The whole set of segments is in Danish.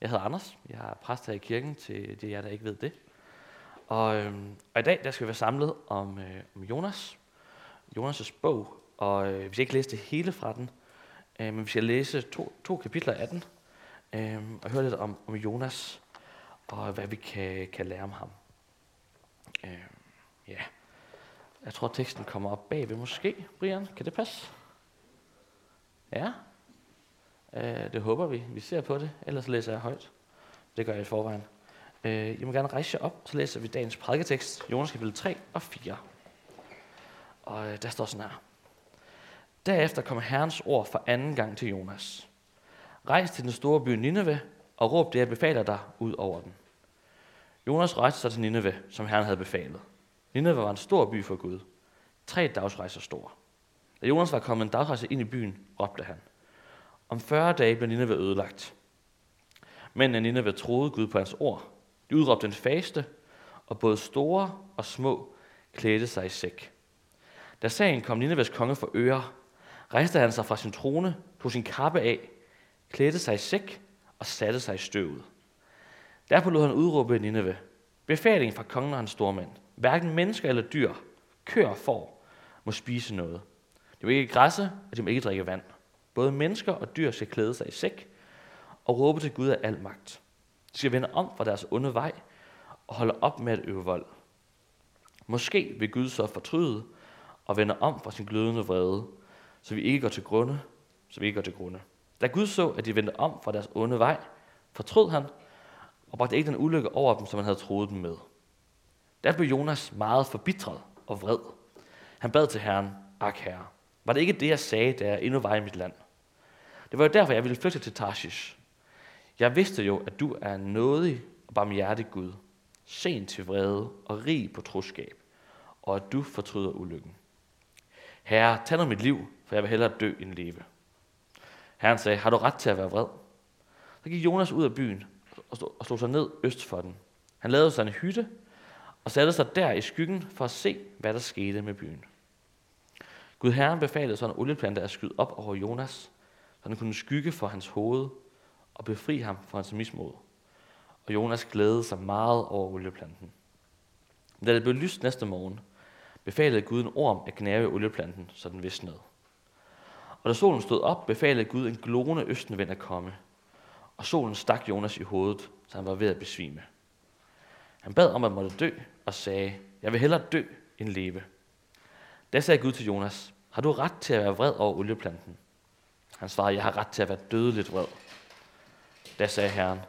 Jeg hedder Anders. Jeg er præst her i kirken til de jer, der ikke ved det. Og, øhm, og i dag der skal vi være samlet om, øh, om Jonas. Jonas' bog. Og øh, vi skal ikke læse det hele fra den, øh, men vi skal læse to, to kapitler af den. Øh, og høre lidt om, om Jonas og hvad vi kan, kan lære om ham. Øh, ja. Jeg tror, teksten kommer op bagved måske. Brian, kan det passe? Ja. Øh, det håber vi. Vi ser på det. Ellers læser jeg højt. Det gør jeg i forvejen. Øh, I må gerne rejse jer op, så læser vi dagens prædiketekst, Jonas kapitel 3 og 4. Og øh, der står sådan her. Derefter kommer Herrens ord for anden gang til Jonas. Rejs til den store by Nineve, og råb det, jeg befaler dig, ud over den. Jonas rejste sig til Nineve, som Herren havde befalet. Nineve var en stor by for Gud. Tre dagsrejser stor. Da Jonas var kommet en dagsrejse ind i byen, råbte han. Om 40 dage blev Nineve ødelagt. Men Nineve troede Gud på hans ord. De udråbte en faste, og både store og små klædte sig i sæk. Da sagen kom Nineves konge for øre, rejste han sig fra sin trone, tog sin kappe af, klædte sig i sæk og satte sig i støvet. Derpå lod han udråbe Nineve. Befaling fra kongen og hans stormænd. Hverken mennesker eller dyr, køer og får, må spise noget. De må ikke græsse, og de må ikke drikke vand. Både mennesker og dyr skal klæde sig i sæk og råbe til Gud af al magt. De skal vende om fra deres onde vej og holde op med at øve vold. Måske vil Gud så fortryde og vende om fra sin glødende vrede, så vi ikke går til grunde, så vi ikke går til grunde. Da Gud så, at de vendte om fra deres onde vej, fortrød han og bragte ikke den ulykke over dem, som han havde troet dem med. Der blev Jonas meget forbitret og vred. Han bad til Herren, ak herre, var det ikke det, jeg sagde, da jeg endnu var i mit land? Det var jo derfor, jeg ville flytte til Tarshish. Jeg vidste jo, at du er en nådig og barmhjertig Gud, sent til vrede og rig på troskab, og at du fortryder ulykken. Herre, tag nu mit liv, for jeg vil hellere dø end leve. Herren sagde, har du ret til at være vred? Så gik Jonas ud af byen og slog sig ned øst for den. Han lavede sig en hytte og satte sig der i skyggen for at se, hvad der skete med byen. Gud Herren befalede så en olieplante at skyde op over Jonas, så den kunne skygge for hans hoved og befri ham fra hans mismod. Og Jonas glædede sig meget over olieplanten. Da det blev lyst næste morgen, befalede Gud en orm at gnave olieplanten, så den visnede. Og da solen stod op, befalede Gud en glående østenvind at komme. Og solen stak Jonas i hovedet, så han var ved at besvime. Han bad om at måtte dø og sagde, jeg vil hellere dø end leve. Da sagde Gud til Jonas, har du ret til at være vred over olieplanten? Han svarede, jeg har ret til at være dødeligt vred. Da sagde Herren,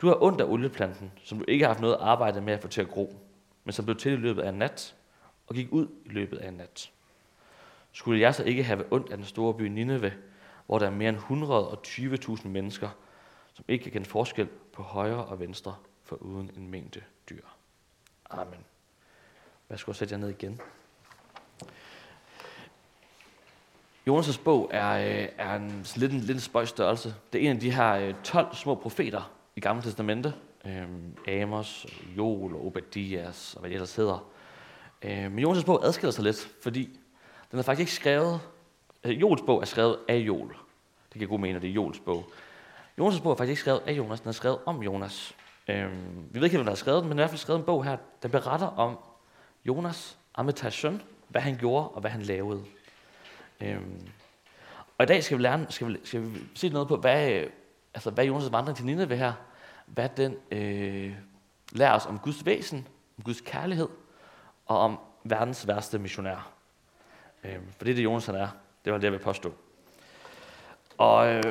du har ondt af olieplanten, som du ikke har haft noget arbejde med at få til at gro, men som blev til i løbet af en nat, og gik ud i løbet af en nat. Skulle jeg så ikke have ondt af den store by Nineve, hvor der er mere end 120.000 mennesker, som ikke kan kende forskel på højre og venstre, for uden en mængde dyr. Amen. Værsgo at sætte jer ned igen. Jonas' bog er, øh, er en lidt en, lidt spøjs størrelse. Det er en af de her øh, 12 små profeter i Gamle Testamente. Øh, Amos, Joel og Obadias og hvad det ellers hedder. Øh, men Jonas' bog adskiller sig lidt, fordi den er faktisk ikke skrevet... Øh, Joels bog er skrevet af Joel. Det kan god mene, at det er Joels bog. Jonas' bog er faktisk ikke skrevet af Jonas, den er skrevet om Jonas. Øh, vi ved ikke, hvem der har skrevet den, men i hvert fald skrevet en bog her, der beretter om Jonas, Amitais søn, hvad han gjorde og hvad han lavede. Øhm, og i dag skal vi, lære, skal vi, skal vi se noget på, hvad, øh, altså, hvad Jonas' vandring til Nineve her, hvad den øh, lærer os om Guds væsen, om Guds kærlighed, og om verdens værste missionær. Øhm, for det er det, Jonas han er. Det var det, jeg vil påstå. Og, øh,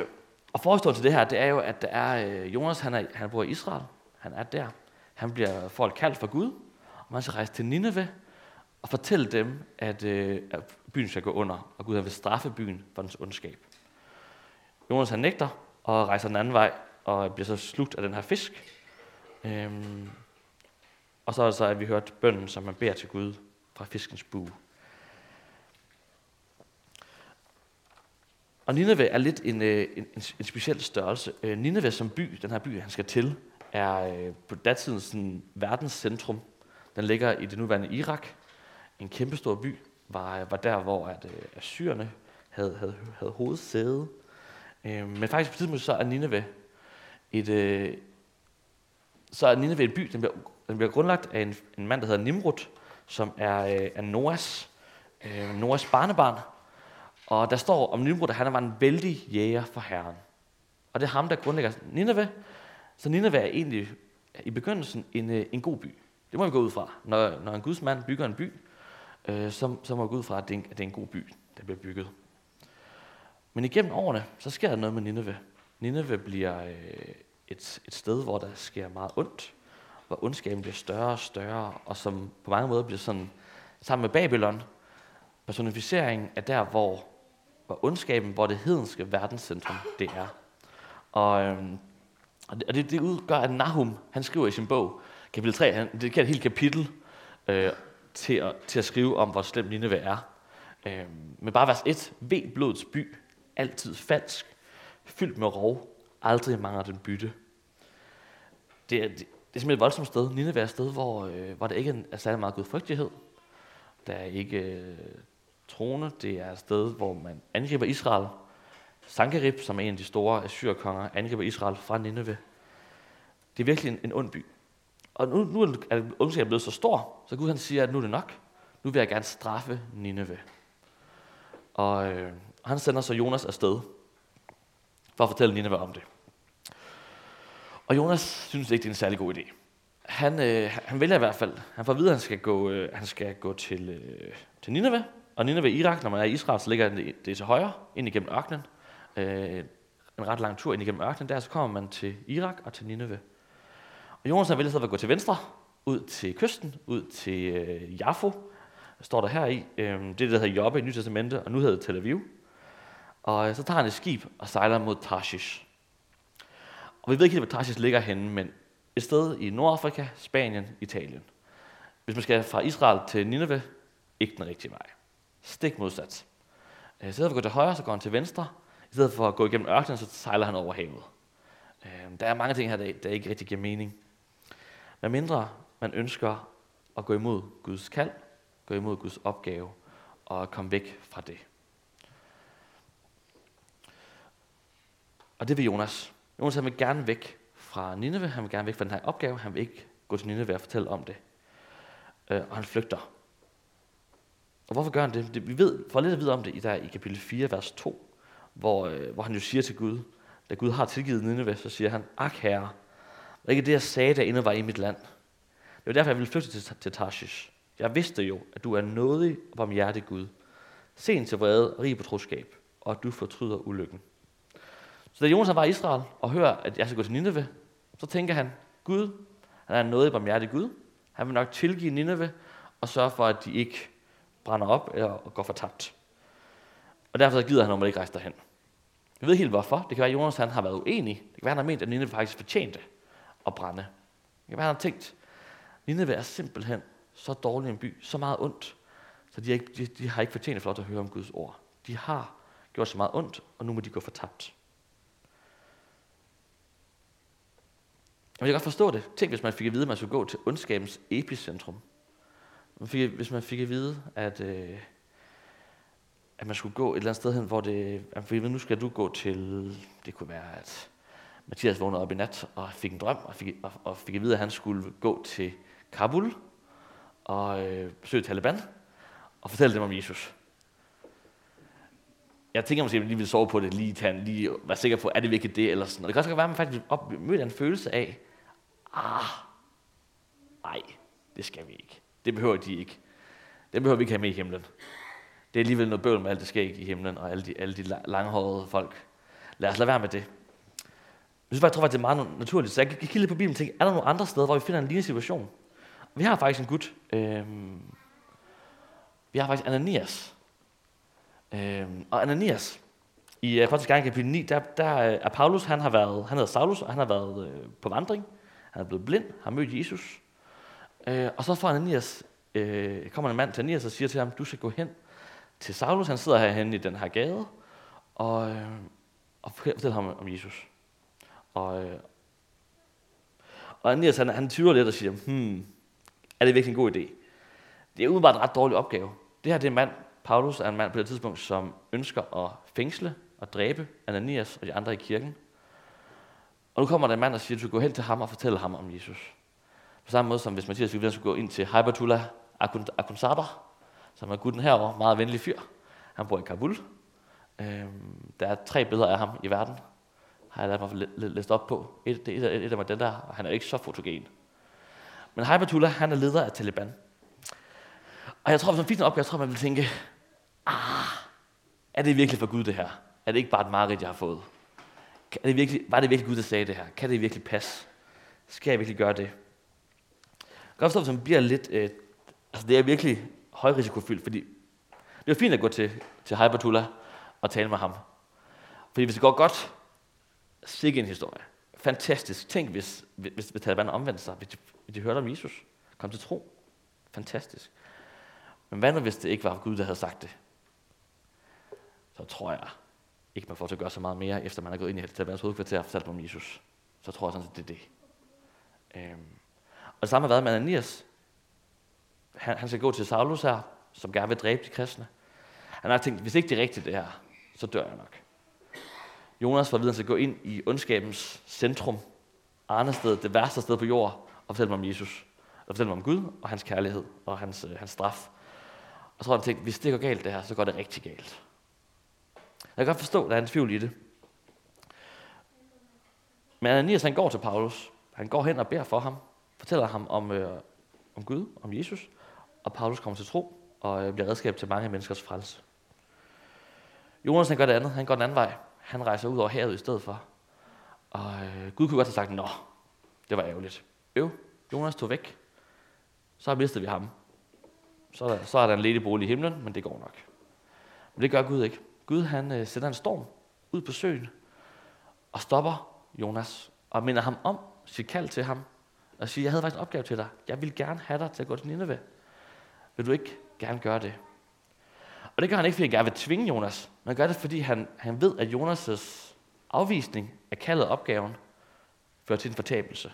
og forestående til det her, det er jo, at der er, øh, Jonas han, er, han bor i Israel. Han er der. Han bliver folk kaldt for Gud. Og man skal rejse til Nineve og fortælle dem, at, øh, at byen skal gå under, og Gud vil straffe byen for dens ondskab. Jonas han nægter og rejser den anden vej, og bliver så slugt af den her fisk. Øhm, og så er det så, at vi hørte bønden, som man beder til Gud fra fiskens bue. Og Nineve er lidt en, øh, en, en, en speciel størrelse. Øh, Nineve som by, den her by, han skal til, er øh, på datiden sådan verdens centrum. Den ligger i det nuværende Irak. En kæmpestor by var, var der, hvor at, øh, Assyrerne havde, havde, havde hovedsæde. Øhm, men faktisk på tidspunkt så er Nineve et, øh, så er Nineve et by, den bliver, den bliver grundlagt af en, en mand, der hedder Nimrod, som er, øh, er Noahs, øh, Noahs barnebarn. Og der står om Nimrod, at han var en vældig jæger for Herren. Og det er ham, der grundlægger Nineve. Så Nineve er egentlig i begyndelsen en, øh, en god by. Det må vi gå ud fra. Når, når en gudsmand bygger en by, øh, så, så må jeg gå ud fra, at det, er en, at det er en god by, der bliver bygget. Men igennem årene, så sker der noget med Nineve. Nineve bliver øh, et, et sted, hvor der sker meget ondt, hvor ondskaben bliver større og større, og som på mange måder bliver sådan, sammen med Babylon, personificering af der, hvor, hvor ondskaben, hvor det hedenske verdenscentrum det er. Og, øh, og det, og det, det udgør, at Nahum, han skriver i sin bog, kapitel 3, han dedikerer et helt kapitel øh, til, at, til at skrive om, hvor slemt Nineve er. Øh, men bare vers 1, ved blodets by, altid falsk, fyldt med rov, aldrig mangler den bytte. Det er, det, det er simpelthen et voldsomt sted. Nineve er et sted, hvor, øh, hvor der ikke er særlig meget gudfrygtighed. Der er ikke øh, trone. Det er et sted, hvor man angriber Israel. Sankerib, som er en af de store assyrkonger, angriber Israel fra Nineve. Det er virkelig en, en ond by. Og nu, nu er ondskaben blevet så stor, så Gud han siger, at nu er det nok. Nu vil jeg gerne straffe Nineve. Og øh, han sender så Jonas afsted for at fortælle Nineve om det. Og Jonas synes ikke, det er en særlig god idé. Han, øh, han vælger i hvert fald, han får at vide, at han skal gå, øh, han skal gå til, øh, til Nineve. Og Nineve i Irak, når man er i Israel, så ligger det, det til højre, ind igennem ørkenen. Øh, en ret lang tur ind igennem ørkenen. Der så kommer man til Irak og til Nineve. Og Jonas har vælget så at gå til venstre, ud til kysten, ud til øh, Jaffo, står der her i. Øh, det der hedder Jobbe i Nyt Testamente, og nu hedder det Tel Aviv. Og øh, så tager han et skib og sejler mod Tarshish. Og vi ved ikke helt, hvor Tarshish ligger henne, men et sted i Nordafrika, Spanien, Italien. Hvis man skal fra Israel til Nineveh, ikke den rigtige vej. Stik modsat. Øh, I stedet for at gå til højre, så går han til venstre. I stedet for at gå igennem ørkenen, så sejler han over havet. Øh, der er mange ting her, der ikke rigtig giver mening. Hvad mindre man ønsker at gå imod Guds kald, gå imod Guds opgave og komme væk fra det. Og det vil Jonas. Jonas han vil gerne væk fra Nineve, han vil gerne væk fra den her opgave, han vil ikke gå til Nineve og fortælle om det. Øh, og han flygter. Og hvorfor gør han det? vi ved, for lidt at vide om det i, der, i kapitel 4, vers 2, hvor, øh, hvor han jo siger til Gud, da Gud har tilgivet Nineve, så siger han, Ak herre, var ikke det, jeg sagde, der inde var i mit land. Det var derfor, jeg ville flygte til, til Tarshish. Jeg vidste jo, at du er nådig og barmhjertig Gud. Sen til vrede og rig på troskab, og at du fortryder ulykken. Så da Jonas var i Israel og hører, at jeg skal gå til Nineve, så tænker han, Gud, han er noget nådig barmhjertig Gud. Han vil nok tilgive Nineve og sørge for, at de ikke brænder op eller går fortabt. Og derfor gider han om ikke rejse derhen. Jeg ved helt hvorfor. Det kan være, at Jonas han har været uenig. Det kan være, at han har ment, at Nineve faktisk fortjente og brænde. Det kan være, han har tænkt, Nineve er simpelthen så dårlig en by, så meget ondt, så de har ikke, de, de har ikke fortjent for at høre om Guds ord. De har gjort så meget ondt, og nu må de gå fortabt. Jeg kan godt forstå det. Tænk, hvis man fik at vide, at man skulle gå til ondskabens epicentrum. Man fik, hvis man fik at vide, at, øh, at man skulle gå et eller andet sted hen, hvor det, at man nu skal du gå til, det kunne være, at Mathias vågnede op i nat og fik en drøm, og fik, og, og fik at vide, at han skulle gå til Kabul og øh, besøge Taliban og fortælle dem om Jesus. Jeg tænker måske, at man lige vil sove på det, lige, tage, lige være sikker på, er det virkelig det, eller sådan. Og det kan også være, at man faktisk op, møde en følelse af, ah, nej, det skal vi ikke. Det behøver de ikke. Det behøver vi ikke have med i himlen. Det er alligevel noget bøvl med alt det skal ikke i himlen, og alle de, alle de langhårede folk. Lad os lade være med det. Jeg synes jeg tror, at det er meget naturligt. Så jeg kan lidt på Bibelen og tænkte, er der nogle andre steder, hvor vi finder en lignende situation? Vi har faktisk en gut. Øh, vi har faktisk Ananias. Øh, og Ananias, i uh, faktisk gang kapitel 9, der, der øh, er Paulus, han har været, han hedder Saulus, og han har været øh, på vandring. Han er blevet blind, har mødt Jesus. Øh, og så får Ananias, øh, kommer en mand til Ananias og siger til ham, du skal gå hen til Saulus, han sidder herhen i den her gade, og, øh, og fortæller ham om Jesus. Og, øh, og Ananias, han, han tyver lidt og siger, hmm, er det virkelig en god idé? Det er udenbart en ret dårlig opgave. Det her det er en mand, Paulus er en mand på det tidspunkt, som ønsker at fængsle og dræbe Ananias og de andre i kirken. Og nu kommer der en mand og siger, at du skal gå hen til ham og fortælle ham om Jesus. På samme måde som hvis Mathias ville skulle gå ind til Hypertullah Akunsada, som er gutten herovre, meget venlig fyr. Han bor i Kabul. Øhm, der er tre billeder af ham i verden, har jeg hvert mig læst op på. Et, det, et, et af dem der, og han er ikke så fotogen. Men Haibatullah, han er leder af Taliban. Og jeg tror, hvis man fik en opgave, jeg tror, man vil tænke, ah, er det virkelig for Gud det her? Er det ikke bare et mareridt, jeg har fået? Er det virkelig, var det virkelig Gud, der sagde det her? Kan det virkelig passe? Skal jeg virkelig gøre det? Jeg kan godt forstå, hvis man bliver lidt... Øh, altså, det er virkelig højrisikofyldt, fordi det er fint at gå til, til Haibatullah og tale med ham. Fordi hvis det går godt, sikke en historie. Fantastisk. Tænk, hvis, hvis, hvis Taliban omvendte sig, hvis de, hvis de hørte om Jesus, kom til tro. Fantastisk. Men hvad nu, hvis det ikke var Gud, der havde sagt det? Så tror jeg ikke, man får til at gøre så meget mere, efter man er gået ind i Talibans hovedkvarter og fortalt om Jesus. Så tror jeg sådan, set, det er det. Øhm. Og det samme har været med Ananias. Han, han skal gå til Saulus her, som gerne vil dræbe de kristne. Han har tænkt, hvis ikke det er rigtigt det her, så dør jeg nok. Jonas var videre til at gå ind i ondskabens centrum, sted, det værste sted på jord, og fortælle mig om Jesus. Og fortælle mig om Gud og hans kærlighed og hans, øh, hans straf. Og så har han tænkt, hvis det går galt det her, så går det rigtig galt. Jeg kan godt forstå, at der er en tvivl i det. Men Ananias han går til Paulus. Han går hen og beder for ham. Fortæller ham om, øh, om Gud, om Jesus. Og Paulus kommer til tro og øh, bliver redskab til mange menneskers frelse. Jonas han gør det andet. Han går den anden vej. Han rejser ud over havet i stedet for. Og øh, Gud kunne godt have sagt, nå, det var ærgerligt. Øv, Jonas tog væk. Så mistede vi ham. Så er, der, så er der en ledig bolig i himlen, men det går nok. Men det gør Gud ikke. Gud han øh, sætter en storm ud på søen og stopper Jonas og minder ham om sit kald til ham og siger, jeg havde faktisk en opgave til dig. Jeg vil gerne have dig til at gå til Nineveh. Vil du ikke gerne gøre det? Og det gør han ikke, fordi han gerne vil tvinge Jonas, men han gør det, fordi han, han ved, at Jonas' afvisning af kaldet opgaven fører til en fortabelse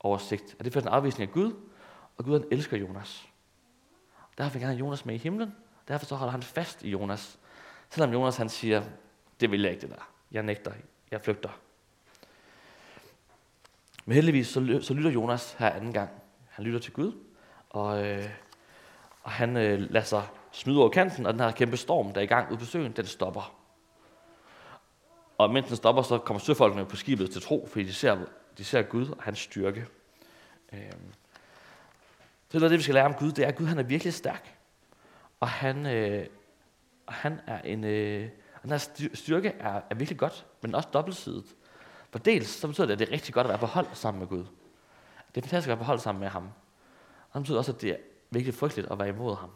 over sigt. Og det fører til en afvisning af Gud, og Gud han elsker Jonas. Derfor vil han have Jonas med i himlen. Derfor så holder han fast i Jonas. Selvom Jonas han siger, det vil jeg ikke det der. Jeg nægter. Jeg flygter. Men heldigvis så, så lytter Jonas her anden gang. Han lytter til Gud, og, øh, og han øh, lader sig smide over kanten, og den her kæmpe storm, der er i gang ude på søen, den stopper. Og mens den stopper, så kommer søfolkene på skibet til tro, fordi de ser, de ser Gud og hans styrke. Øh. Så det det, vi skal lære om Gud, det er, at Gud han er virkelig stærk. Og han, øh, og han er en, øh, den her styrke er, er virkelig godt, men også dobbeltsidet. For dels så betyder det, at det er rigtig godt at være på hold sammen med Gud. Det er fantastisk at være på hold sammen med ham. Og det betyder også, at det er virkelig frygteligt at være imod ham.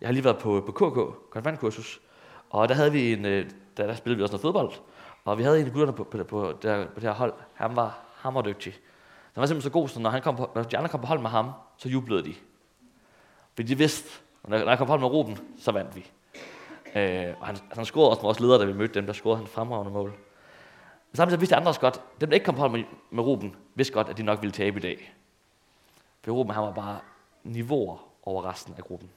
Jeg har lige været på, på KK, konfirmandkursus, og der havde vi en, øh, der, der spillede vi også noget fodbold, og vi havde en af gutterne på, på, på, der, på det her hold, han var hammerdygtig. Han var simpelthen så god, så når, han kom på, når de andre kom på hold med ham, så jublede de. Fordi de vidste, og når han kom på med Ruben, så vandt vi. Øh, og han, han scorede også med vores ledere, da vi mødte dem, der scorede han fremragende mål. Men samtidig vidste andre også godt, dem der ikke kom på med, med Ruben, vidste godt, at de nok ville tabe i dag. For Ruben han var bare niveauer over resten af gruppen.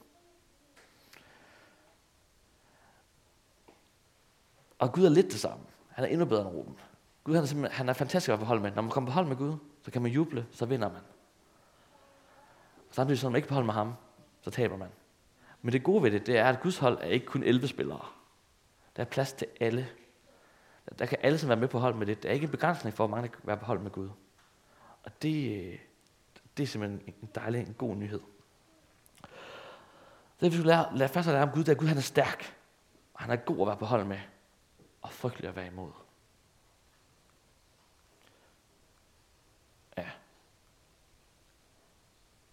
Og Gud er lidt det samme. Han er endnu bedre end Ruben. Gud han er, simpelthen, han er fantastisk at hold med. Når man kommer på hold med Gud, så kan man juble, så vinder man. Og samtidig, så når man ikke på hold med ham, så taber man. Men det gode ved det, det er, at Guds hold er ikke kun 11 spillere. Der er plads til alle. Der kan alle som være med på hold med det. Der er ikke en begrænsning for, hvor mange der kan være på hold med Gud. Og det, øh, det er simpelthen en dejlig, en god nyhed. Det vi skal lære, lære først at lære om Gud, det er, at Gud han er stærk. Og han er god at være på hold med. Og frygtelig at være imod. Ja.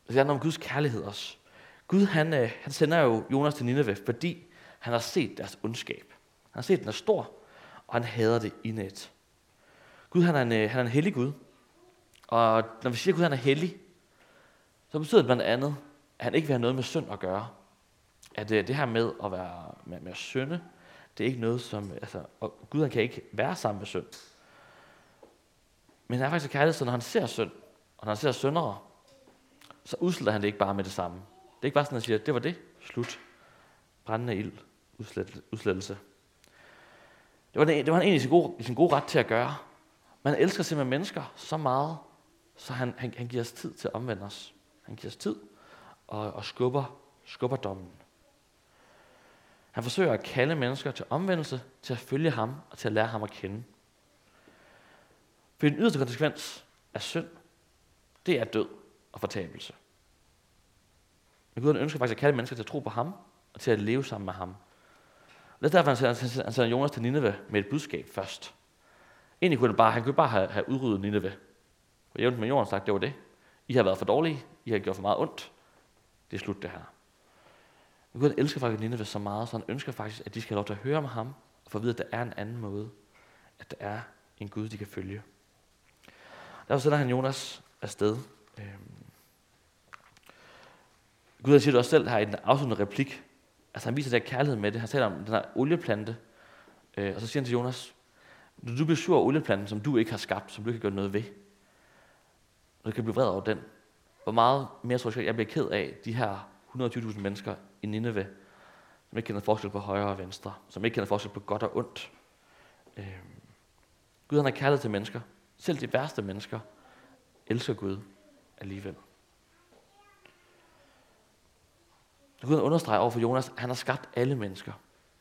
Det er om Guds kærlighed også. Gud han, øh, han sender jo Jonas til Nineve, fordi han har set deres ondskab. Han har set, at den er stor, og han hader det indet. Gud han er, en, øh, han er en hellig Gud. Og når vi siger, at Gud han er hellig, så betyder det blandt andet, at han ikke vil have noget med synd at gøre. At det, det her med at være med, med at synde, det er ikke noget, som... Altså, og Gud han kan ikke være sammen med synd. Men han er faktisk kærlighed, så når han ser synd, og når han ser syndere, så udsletter han det ikke bare med det samme. Det er ikke bare sådan, at han siger, det var det, slut. Brændende ild, udslettelse. Det var, det, det var han egentlig i sin, gode, i sin gode ret til at gøre. Man elsker simpelthen mennesker så meget, så han, han, han giver os tid til at omvende os. Han giver os tid og, og skubber, skubber dommen. Han forsøger at kalde mennesker til omvendelse, til at følge ham og til at lære ham at kende. For den yderste konsekvens af synd, det er død og fortabelse. Men Gud ønsker faktisk at kalde mennesker til at tro på ham og til at leve sammen med ham. Og det er derfor, han sender, han sender Jonas til Nineve med et budskab først. Egentlig kunne han bare, han kunne bare have, have udryddet Nineve. Og jævnt med jorden sagt, det var det. I har været for dårlige. I har gjort for meget ondt. Det er slut det her. Men Gud elsker faktisk Nineve så meget, så han ønsker faktisk, at de skal have lov til at høre om ham, og få at vide, at der er en anden måde. At der er en Gud, de kan følge. Derfor sender han Jonas afsted. Øhm. Gud siger det også selv her i den afsluttende replik. Altså han viser der kærlighed med det. Han taler om den her olieplante. Øh, og så siger han til Jonas, når du bliver sur over olieplanten, som du ikke har skabt, som du ikke har gjort noget ved, og du kan blive vred over den, hvor meget mere tror jeg, jeg bliver ked af de her 120.000 mennesker i Nineve, som ikke kender forskel på højre og venstre, som ikke kender forskel på godt og ondt. Øh, Gud han har kærlighed til mennesker. Selv de værste mennesker elsker Gud alligevel. Gud understreger over for Jonas, at han har skabt alle mennesker,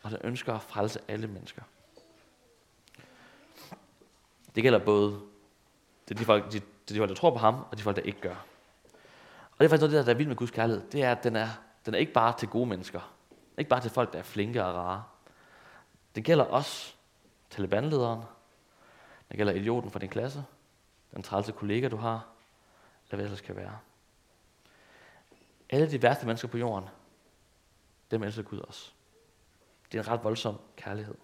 og han ønsker at frelse alle mennesker. Det gælder både det er de folk, de, de folk, der tror på ham, og de folk, der ikke gør. Og det er faktisk noget, der er vildt med Guds kærlighed. Det er, at den er, den er ikke bare til gode mennesker. Ikke bare til folk, der er flinke og rare. Det gælder også talibanlederen. Det gælder idioten fra din klasse. Den trælse kollega, du har. Eller hvad ellers kan være. Alle de værste mennesker på jorden, dem elsker Gud også. Det er en ret voldsom kærlighed.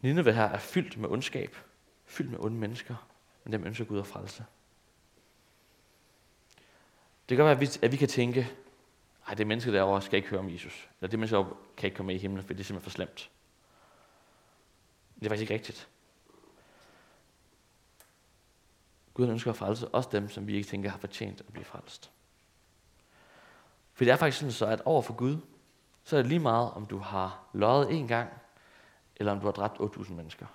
Nineveh her er fyldt med ondskab, fyldt med onde mennesker, men dem ønsker Gud at frelse. Det kan være, at vi, at vi kan tænke, at det menneske derovre skal ikke høre om Jesus. Eller det menneske derovre kan ikke komme med i himlen, for det er simpelthen for slemt. Det er faktisk ikke rigtigt. Gud ønsker at frelse også dem, som vi ikke tænker har fortjent at blive frelst. For det er faktisk sådan så, at over for Gud, så er det lige meget, om du har løjet en gang, eller om du har dræbt 8.000 mennesker.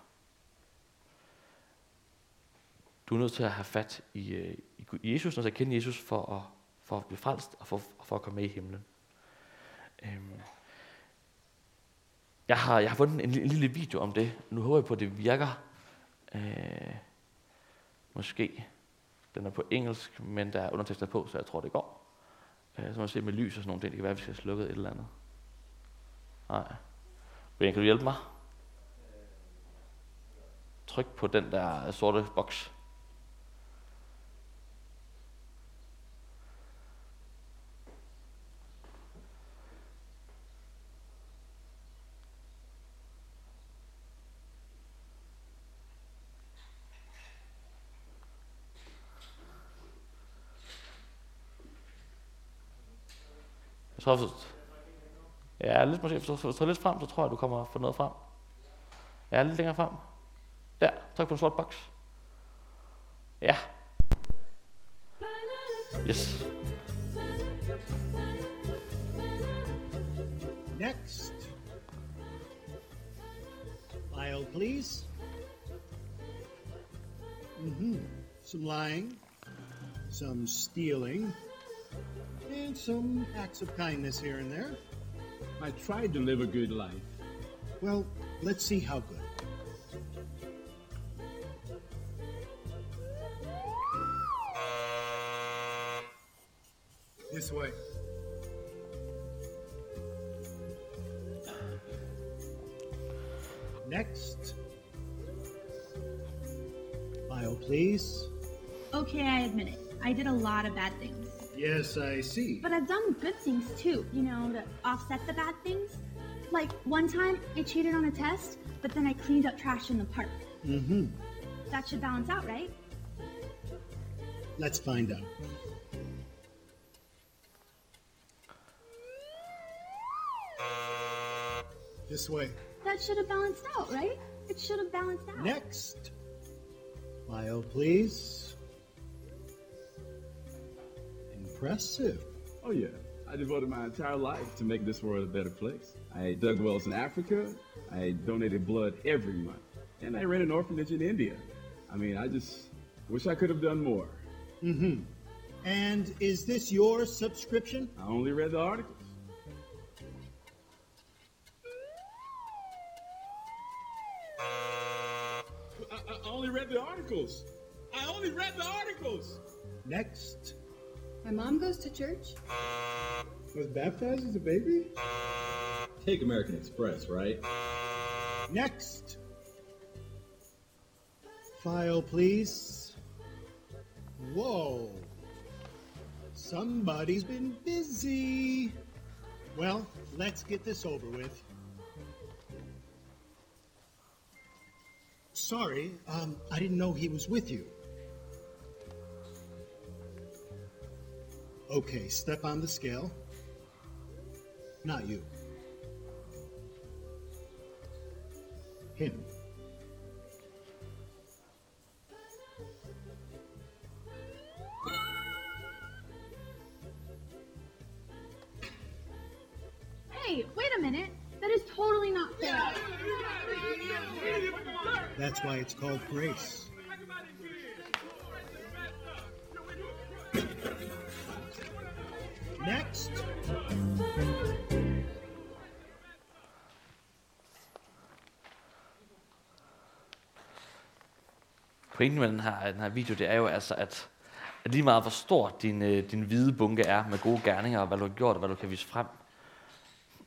Du er nødt til at have fat i, øh, i Jesus, når du kende Jesus, for at, for at blive frelst og for, for at komme med i himlen. Øhm. Jeg har, jeg har fundet en, en lille video om det. Nu håber jeg på, at det virker. Øh, måske. Den er på engelsk, men der er undertekster på, så jeg tror, det går. Øh, så må jeg se med lys og sådan nogle ting. Det kan være, at vi skal have slukket et eller andet. Nej. Brian, kan du hjælpe mig? Tryk på den der sorte boks. Så, ja, lidt måske, hvis du, hvis du lidt frem, så tror jeg, du kommer få noget frem. Ja, lidt længere frem. Der, tryk på en sort boks. Ja. Yes. Next. File, please. Mm-hmm. Some lying, some stealing, and some acts of kindness here and there. I tried to live a good life. Well, let's see how good. This way. Next. File, please. Okay, I admit it. I did a lot of bad things. Yes, I see. But I've done good things too, you know, to offset the bad things. Like one time I cheated on a test, but then I cleaned up trash in the park. Mm-hmm. That should balance out, right? Let's find out. This way. That should have balanced out, right? It should have balanced out. Next. File, please. Impressive. Oh, yeah. I devoted my entire life to make this world a better place. I dug wells in Africa. I donated blood every month. And I ran an orphanage in India. I mean, I just wish I could have done more. Mm-hmm. And is this your subscription? I only read the articles. I, I only read the articles. I only read the articles. Next. My mom goes to church. Was baptized as a baby? Take American Express, right? Next. File, please. Whoa. Somebody's been busy. Well, let's get this over with. Sorry, um, I didn't know he was with you. Okay, step on the scale. Not you. Him. Hey, wait a minute. That is totally not fair. That's why it's called grace. Pointen med den her, den her video, det er jo altså, at, at lige meget hvor stor din, øh, din hvide bunke er med gode gerninger, og hvad du har gjort, og hvad du kan vise frem,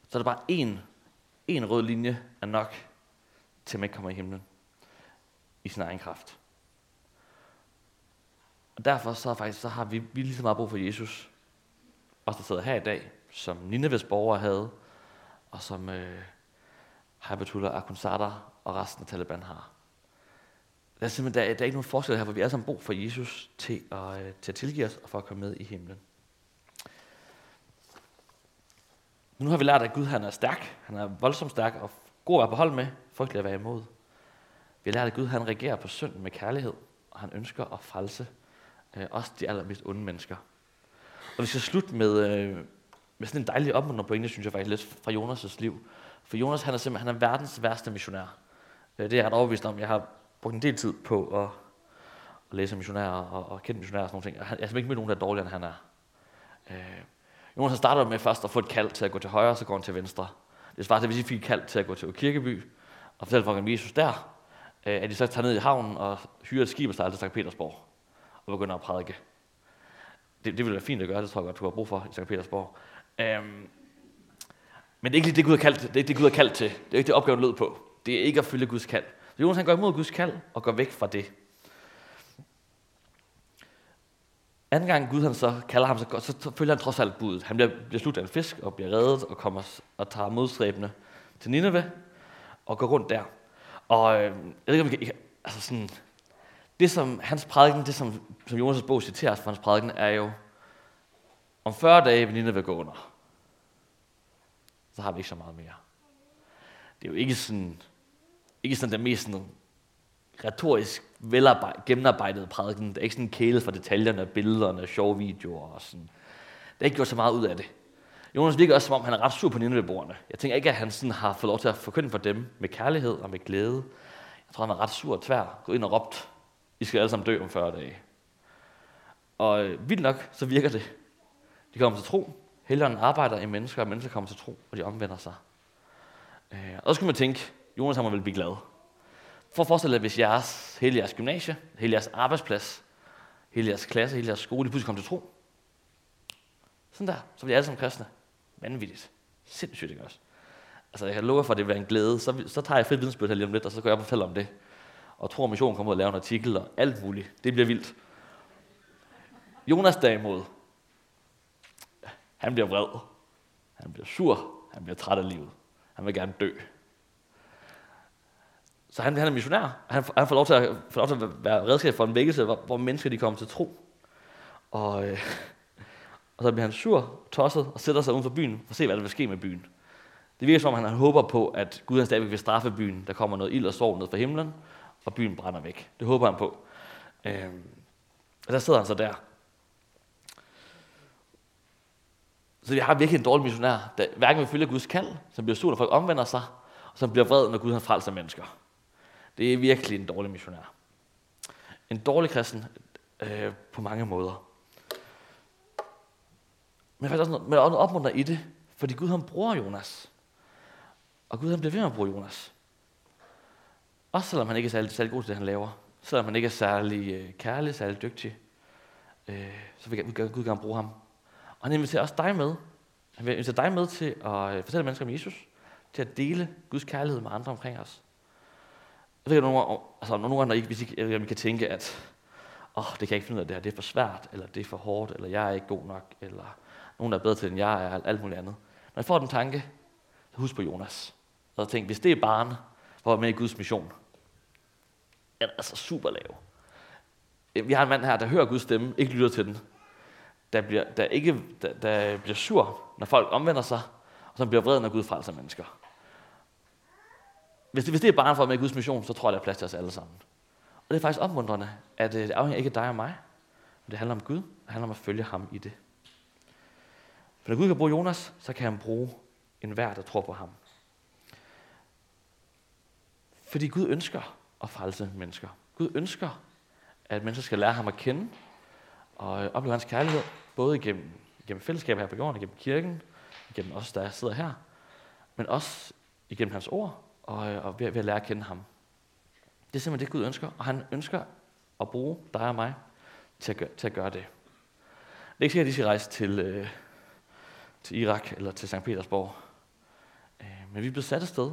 så er der bare én, én rød linje er nok til, at man ikke kommer i himlen i sin egen kraft. Og derfor så, faktisk, så har vi, vi lige så meget brug for Jesus, os der sidder her i dag, som Nineves borgere havde, og som øh, Habatullah Akhundzada og resten af Taliban har. Der er simpelthen der, er- der er ikke nogen forskel her, for vi alle sammen brug for Jesus til at, øh, til at tilgive os og for at komme med i himlen. Nu har vi lært, at Gud han er stærk. Han er voldsomt stærk og god at være på hold med, frygtelig at være imod. Vi har lært, at Gud han regerer på synden med kærlighed, og han ønsker at frelse øh, også de allermest onde mennesker. Og vi skal slutte med, øh, med sådan en dejlig opmuntrende pointe, synes jeg faktisk lidt, fra Jonas' liv. For Jonas han er simpelthen han er verdens værste missionær. Øh, det er jeg ret overbevist om. Jeg har brugt en del tid på at, at læse missionærer og, og kende missionærer og sådan nogle ting. Han- Jeg har simpelthen ikke mødt nogen, der er dårligere, end han er. Øh, Jonas han starter med først at få et kald til at gå til højre, så går han til venstre. Det svarer til, hvis I fik et kald til at gå til Kirkeby og fortælle folk om Jesus der, øh, at de så tager ned i havnen og hyrer et skib og sejler til Sankt Petersborg og begynder at prædike. Det, det ville være fint at gøre, det tror jeg godt, du har brug for i Sankt Petersborg. Øhm, men det er ikke lige det, Gud har kaldt, det er ikke det, Gud har kaldt til. Det er ikke det, opgaven lød på. Det er ikke at følge Guds kald. Så Jonas han går imod Guds kald og går væk fra det. Anden gang Gud han så kalder ham, så, går- så, følger han trods alt budet. Han bliver, bliver slugt af en fisk og bliver reddet og kommer og tager modstræbende til Nineve og går rundt der. Og øh, jeg ved ikke, om I kan, kan- altså sådan, det som hans prædiken, det som, som Jonas' bog citerer fra hans prædiken, er jo, om 40 dage vil Nineve gå under. Så har vi ikke så meget mere. Det er jo ikke sådan, ikke sådan den mest sådan retorisk velarbejdet, prædiken. Det er ikke sådan kælet for detaljerne, billederne, sjove videoer og sådan. Det er ikke gjort så meget ud af det. Jonas virker også, som om han er ret sur på Nineveh-borgerne. Jeg tænker ikke, at han sådan har fået lov til at forkynde for dem med kærlighed og med glæde. Jeg tror, han var ret sur og tvær. Gå ind og råbt, I skal alle sammen dø om 40 dage. Og øh, vildt nok, så virker det. De kommer til tro. Helligånden arbejder i mennesker, og mennesker kommer til tro, og de omvender sig. Øh, og så skulle man tænke, Jonas han må vel blive glad. For at forestille jer, hvis jeres, hele jeres gymnasie, hele jeres arbejdsplads, hele jeres klasse, hele jeres skole, pludselig kom til tro. Sådan der, så bliver alle sammen kristne. Vanvittigt. Sindssygt, ikke også? Altså, jeg kan love for, at det være en glæde. Så, så tager jeg frit vidensbøl her lige om lidt, og så går jeg op og fortæller om det. Og tror, at missionen kommer ud og laver en artikel og alt muligt. Det bliver vildt. Jonas derimod, han bliver vred. Han bliver sur. Han bliver træt af livet. Han vil gerne dø. Så han, han er missionær. Han, han får lov til at, får lov til at være redskab for en vækkelse, hvor, hvor mennesker de kommer til tro. Og, øh, og så bliver han sur, tosset og sætter sig uden for byen for at se, hvad der vil ske med byen. Det virker som om, han håber på, at Gud han stadigvæk vil straffe byen. Der kommer noget ild og sorg ned fra himlen, og byen brænder væk. Det håber han på. Øh, og der sidder han så der. Så vi har virkelig en dårlig missionær, der hverken vil følge Guds kald, som bliver sur, når folk omvender sig, og som bliver vred, når Gud har frelser mennesker. Det er virkelig en dårlig missionær. En dårlig kristen øh, på mange måder. Men faktisk også noget, men også noget opmuntrer i det, fordi Gud han bruger Jonas. Og Gud han bliver ved med at bruge Jonas. Også selvom han ikke er særlig, særlig god til det, han laver. Selvom han ikke er særlig øh, kærlig, særlig dygtig. Øh, så vil Gud gerne bruge ham. Og han inviterer også dig med. Han vil invitere dig med til at øh, fortælle mennesker om Jesus. Til at dele Guds kærlighed med andre omkring os. Jeg ved ikke, nogle, altså, nogle gange, når I, hvis I, jeg kan tænke, at oh, det kan jeg ikke finde ud af det her, det er for svært, eller det er for hårdt, eller jeg er ikke god nok, eller nogen, der er bedre til, end jeg er, alt muligt andet. Når jeg får den tanke, så husk på Jonas. Og tænk, hvis det er barn, hvor er med i Guds mission, er altså super lav. Øh, vi har en mand her, der hører Guds stemme, ikke lytter til den. Der bliver, der ikke, der, der bliver sur, når folk omvender sig, og som bliver vred, når Gud frelser mennesker. Hvis det, hvis det er barn for med i Guds mission, så tror jeg, der er plads til os alle sammen. Og det er faktisk opmuntrende, at øh, det afhænger ikke af dig og mig, men det handler om Gud, det handler om at følge ham i det. For når Gud kan bruge Jonas, så kan han bruge enhver, der tror på ham. Fordi Gud ønsker at frelse mennesker. Gud ønsker, at mennesker skal lære ham at kende og øh, opleve hans kærlighed, både igennem, igennem fællesskab her på jorden, igennem kirken, igennem os, der sidder her, men også igennem hans ord og, øh, og ved, ved at lære at kende ham. Det er simpelthen det, Gud ønsker, og han ønsker at bruge dig og mig til at gøre, til at gøre det. Det er ikke sikkert, at de skal rejse til, øh, til Irak eller til St. Petersborg. Øh, men vi blev sat et sted.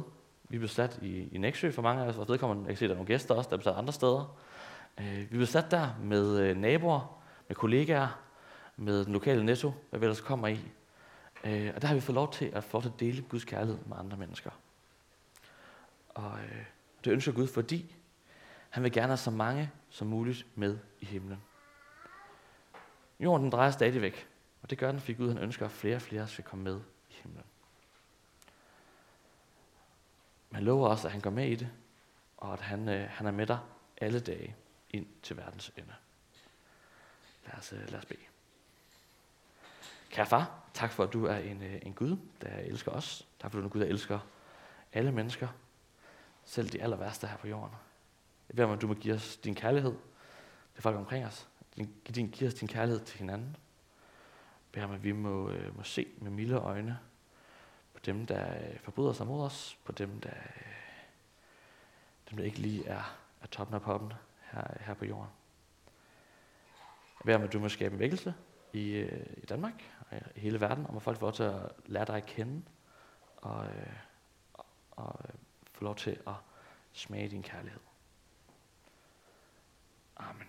Vi blev sat i, i Næksø for mange af os, og vedkommende, jeg kan se, der er nogle gæster også, der er sat andre steder. Øh, vi blev sat der med øh, naboer, med kollegaer, med den lokale netto, hvad vi ellers kommer i. Øh, og der har vi fået lov til at få at dele Guds kærlighed med andre mennesker. Og øh, det ønsker Gud, fordi han vil gerne have så mange som muligt med i himlen. Jorden den drejer stadigvæk, og det gør den, fordi Gud han ønsker, at flere og flere skal komme med i himlen. Men lover også, at han går med i det, og at han, øh, han er med dig alle dage ind til verdens ende. Lad os, øh, lad os bede. Kære far, tak for, at du er en, øh, en Gud, der elsker os. Tak for, at du er en Gud, der elsker alle mennesker, selv de aller værste her på jorden. Jeg beder om, at du må give os din kærlighed til folk omkring os. Din, din, give os din kærlighed til hinanden. Jeg beder om, at vi må, øh, må se med milde øjne på dem, der øh, forbryder sig mod os, på dem, der, øh, dem, der ikke lige er, er toppen af poppen her, her på jorden. Jeg beder om, at du må skabe en vækkelse i, øh, i Danmark og i hele verden, om at folk får til at lære dig at kende og, øh, og, og øh, få lov til at smage din kærlighed. Amen.